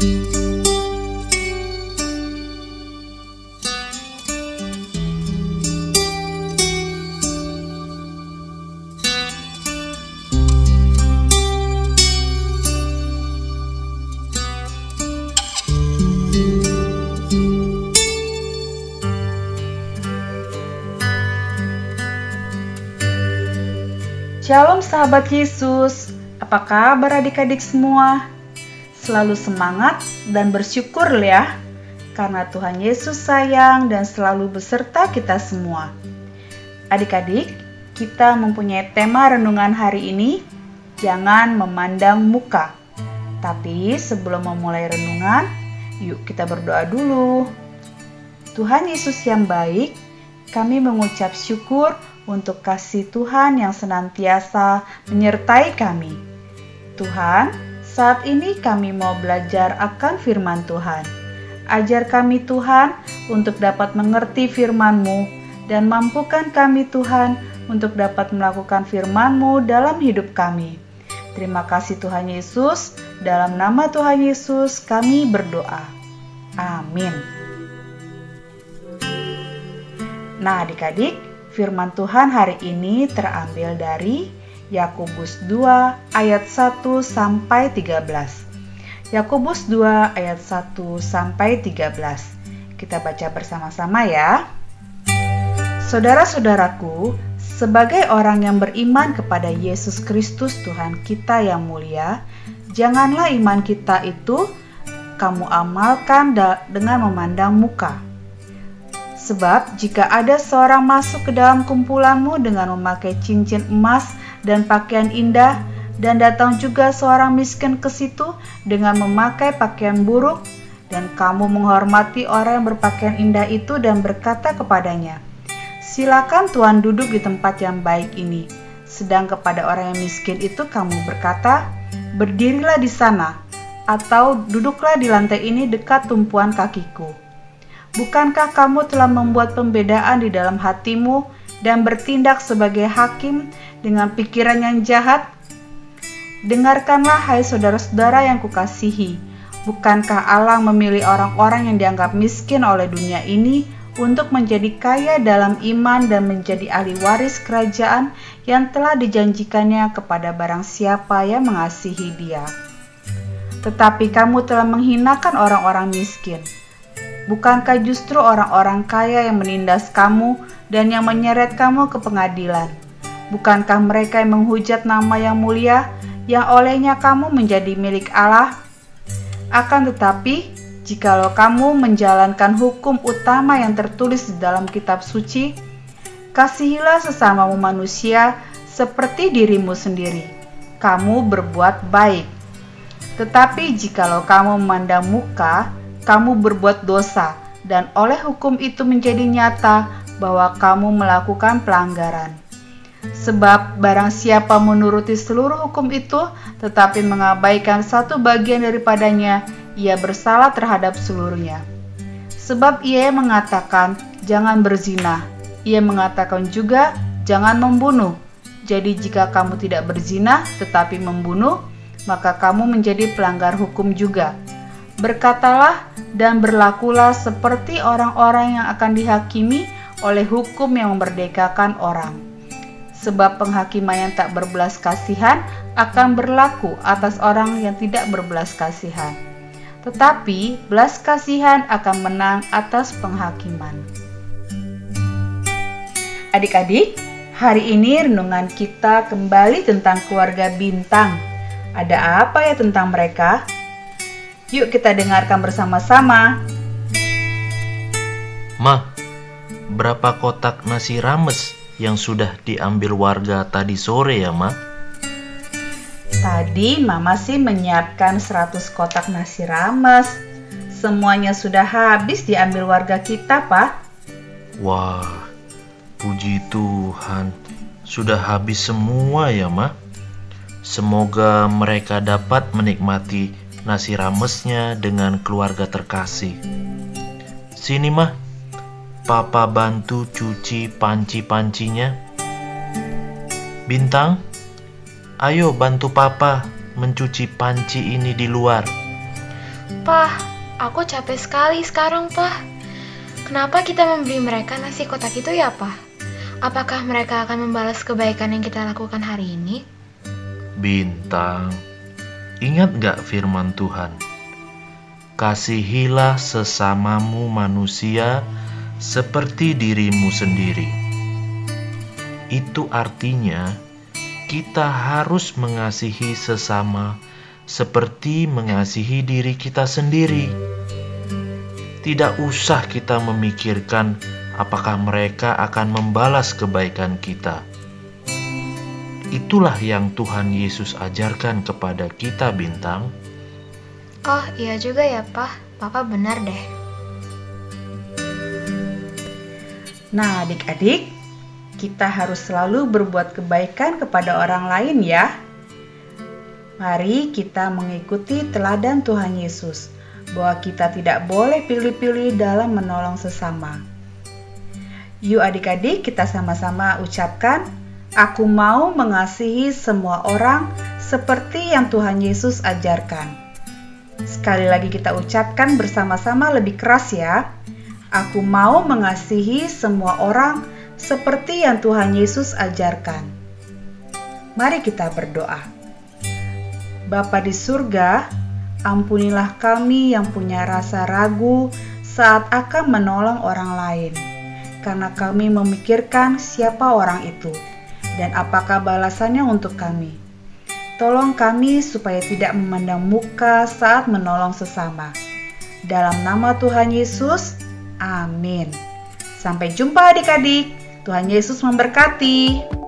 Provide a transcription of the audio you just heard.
Shalom sahabat Yesus, apa kabar adik-adik semua? Selalu semangat dan bersyukur ya, karena Tuhan Yesus sayang dan selalu beserta kita semua. Adik-adik, kita mempunyai tema renungan hari ini, jangan memandang muka. Tapi sebelum memulai renungan, yuk kita berdoa dulu. Tuhan Yesus yang baik, kami mengucap syukur untuk kasih Tuhan yang senantiasa menyertai kami. Tuhan, saat ini kami mau belajar akan firman Tuhan. Ajar kami Tuhan untuk dapat mengerti firman-Mu dan mampukan kami Tuhan untuk dapat melakukan firman-Mu dalam hidup kami. Terima kasih Tuhan Yesus, dalam nama Tuhan Yesus kami berdoa. Amin. Nah adik-adik, Firman Tuhan hari ini terambil dari Yakobus 2 ayat 1 sampai 13. Yakobus 2 ayat 1 sampai 13. Kita baca bersama-sama ya. Saudara-saudaraku, sebagai orang yang beriman kepada Yesus Kristus Tuhan kita yang mulia, janganlah iman kita itu kamu amalkan dengan memandang muka Sebab jika ada seorang masuk ke dalam kumpulanmu dengan memakai cincin emas dan pakaian indah, dan datang juga seorang miskin ke situ dengan memakai pakaian buruk, dan kamu menghormati orang yang berpakaian indah itu dan berkata kepadanya, Silakan Tuhan duduk di tempat yang baik ini. Sedang kepada orang yang miskin itu kamu berkata, Berdirilah di sana, atau duduklah di lantai ini dekat tumpuan kakiku Bukankah kamu telah membuat pembedaan di dalam hatimu dan bertindak sebagai hakim dengan pikiran yang jahat? Dengarkanlah, hai saudara-saudara yang kukasihi, bukankah Allah memilih orang-orang yang dianggap miskin oleh dunia ini untuk menjadi kaya dalam iman dan menjadi ahli waris kerajaan yang telah dijanjikannya kepada barang siapa yang mengasihi Dia? Tetapi kamu telah menghinakan orang-orang miskin Bukankah justru orang-orang kaya yang menindas kamu dan yang menyeret kamu ke pengadilan? Bukankah mereka yang menghujat nama yang mulia, yang olehnya kamu menjadi milik Allah? Akan tetapi, jikalau kamu menjalankan hukum utama yang tertulis di dalam kitab suci, kasihilah sesamamu manusia seperti dirimu sendiri. Kamu berbuat baik. Tetapi jikalau kamu memandang muka, kamu berbuat dosa, dan oleh hukum itu menjadi nyata bahwa kamu melakukan pelanggaran. Sebab barang siapa menuruti seluruh hukum itu, tetapi mengabaikan satu bagian daripadanya, ia bersalah terhadap seluruhnya. Sebab ia mengatakan, "Jangan berzina." Ia mengatakan juga, "Jangan membunuh." Jadi, jika kamu tidak berzina tetapi membunuh, maka kamu menjadi pelanggar hukum juga. Berkatalah dan berlakulah seperti orang-orang yang akan dihakimi oleh hukum yang memerdekakan orang. Sebab penghakiman yang tak berbelas kasihan akan berlaku atas orang yang tidak berbelas kasihan. Tetapi belas kasihan akan menang atas penghakiman. Adik-adik, hari ini renungan kita kembali tentang keluarga bintang. Ada apa ya tentang mereka? Yuk kita dengarkan bersama-sama. Ma, berapa kotak nasi rames yang sudah diambil warga tadi sore ya, Ma? Tadi Mama sih menyiapkan 100 kotak nasi rames. Semuanya sudah habis diambil warga kita, Pak. Wah, puji Tuhan. Sudah habis semua ya, Ma. Semoga mereka dapat menikmati nasi ramesnya dengan keluarga terkasih. Sini mah, papa bantu cuci panci-pancinya. Bintang, ayo bantu papa mencuci panci ini di luar. Pah. Aku capek sekali sekarang, Pah. Kenapa kita memberi mereka nasi kotak itu ya, Pah? Apakah mereka akan membalas kebaikan yang kita lakukan hari ini? Bintang, ingat gak firman Tuhan? Kasihilah sesamamu manusia seperti dirimu sendiri. Itu artinya kita harus mengasihi sesama seperti mengasihi diri kita sendiri. Tidak usah kita memikirkan apakah mereka akan membalas kebaikan kita. Itulah yang Tuhan Yesus ajarkan kepada kita, Bintang. Oh, iya juga ya, Pak. Papa benar deh. Nah, adik-adik, kita harus selalu berbuat kebaikan kepada orang lain ya. Mari kita mengikuti teladan Tuhan Yesus bahwa kita tidak boleh pilih-pilih dalam menolong sesama. Yuk adik-adik kita sama-sama ucapkan, Aku mau mengasihi semua orang seperti yang Tuhan Yesus ajarkan. Sekali lagi kita ucapkan bersama-sama lebih keras ya. Aku mau mengasihi semua orang seperti yang Tuhan Yesus ajarkan. Mari kita berdoa. Bapa di surga, ampunilah kami yang punya rasa ragu saat akan menolong orang lain, karena kami memikirkan siapa orang itu dan apakah balasannya untuk kami. Tolong kami supaya tidak memandang muka saat menolong sesama. Dalam nama Tuhan Yesus, amin. Sampai jumpa adik-adik. Tuhan Yesus memberkati.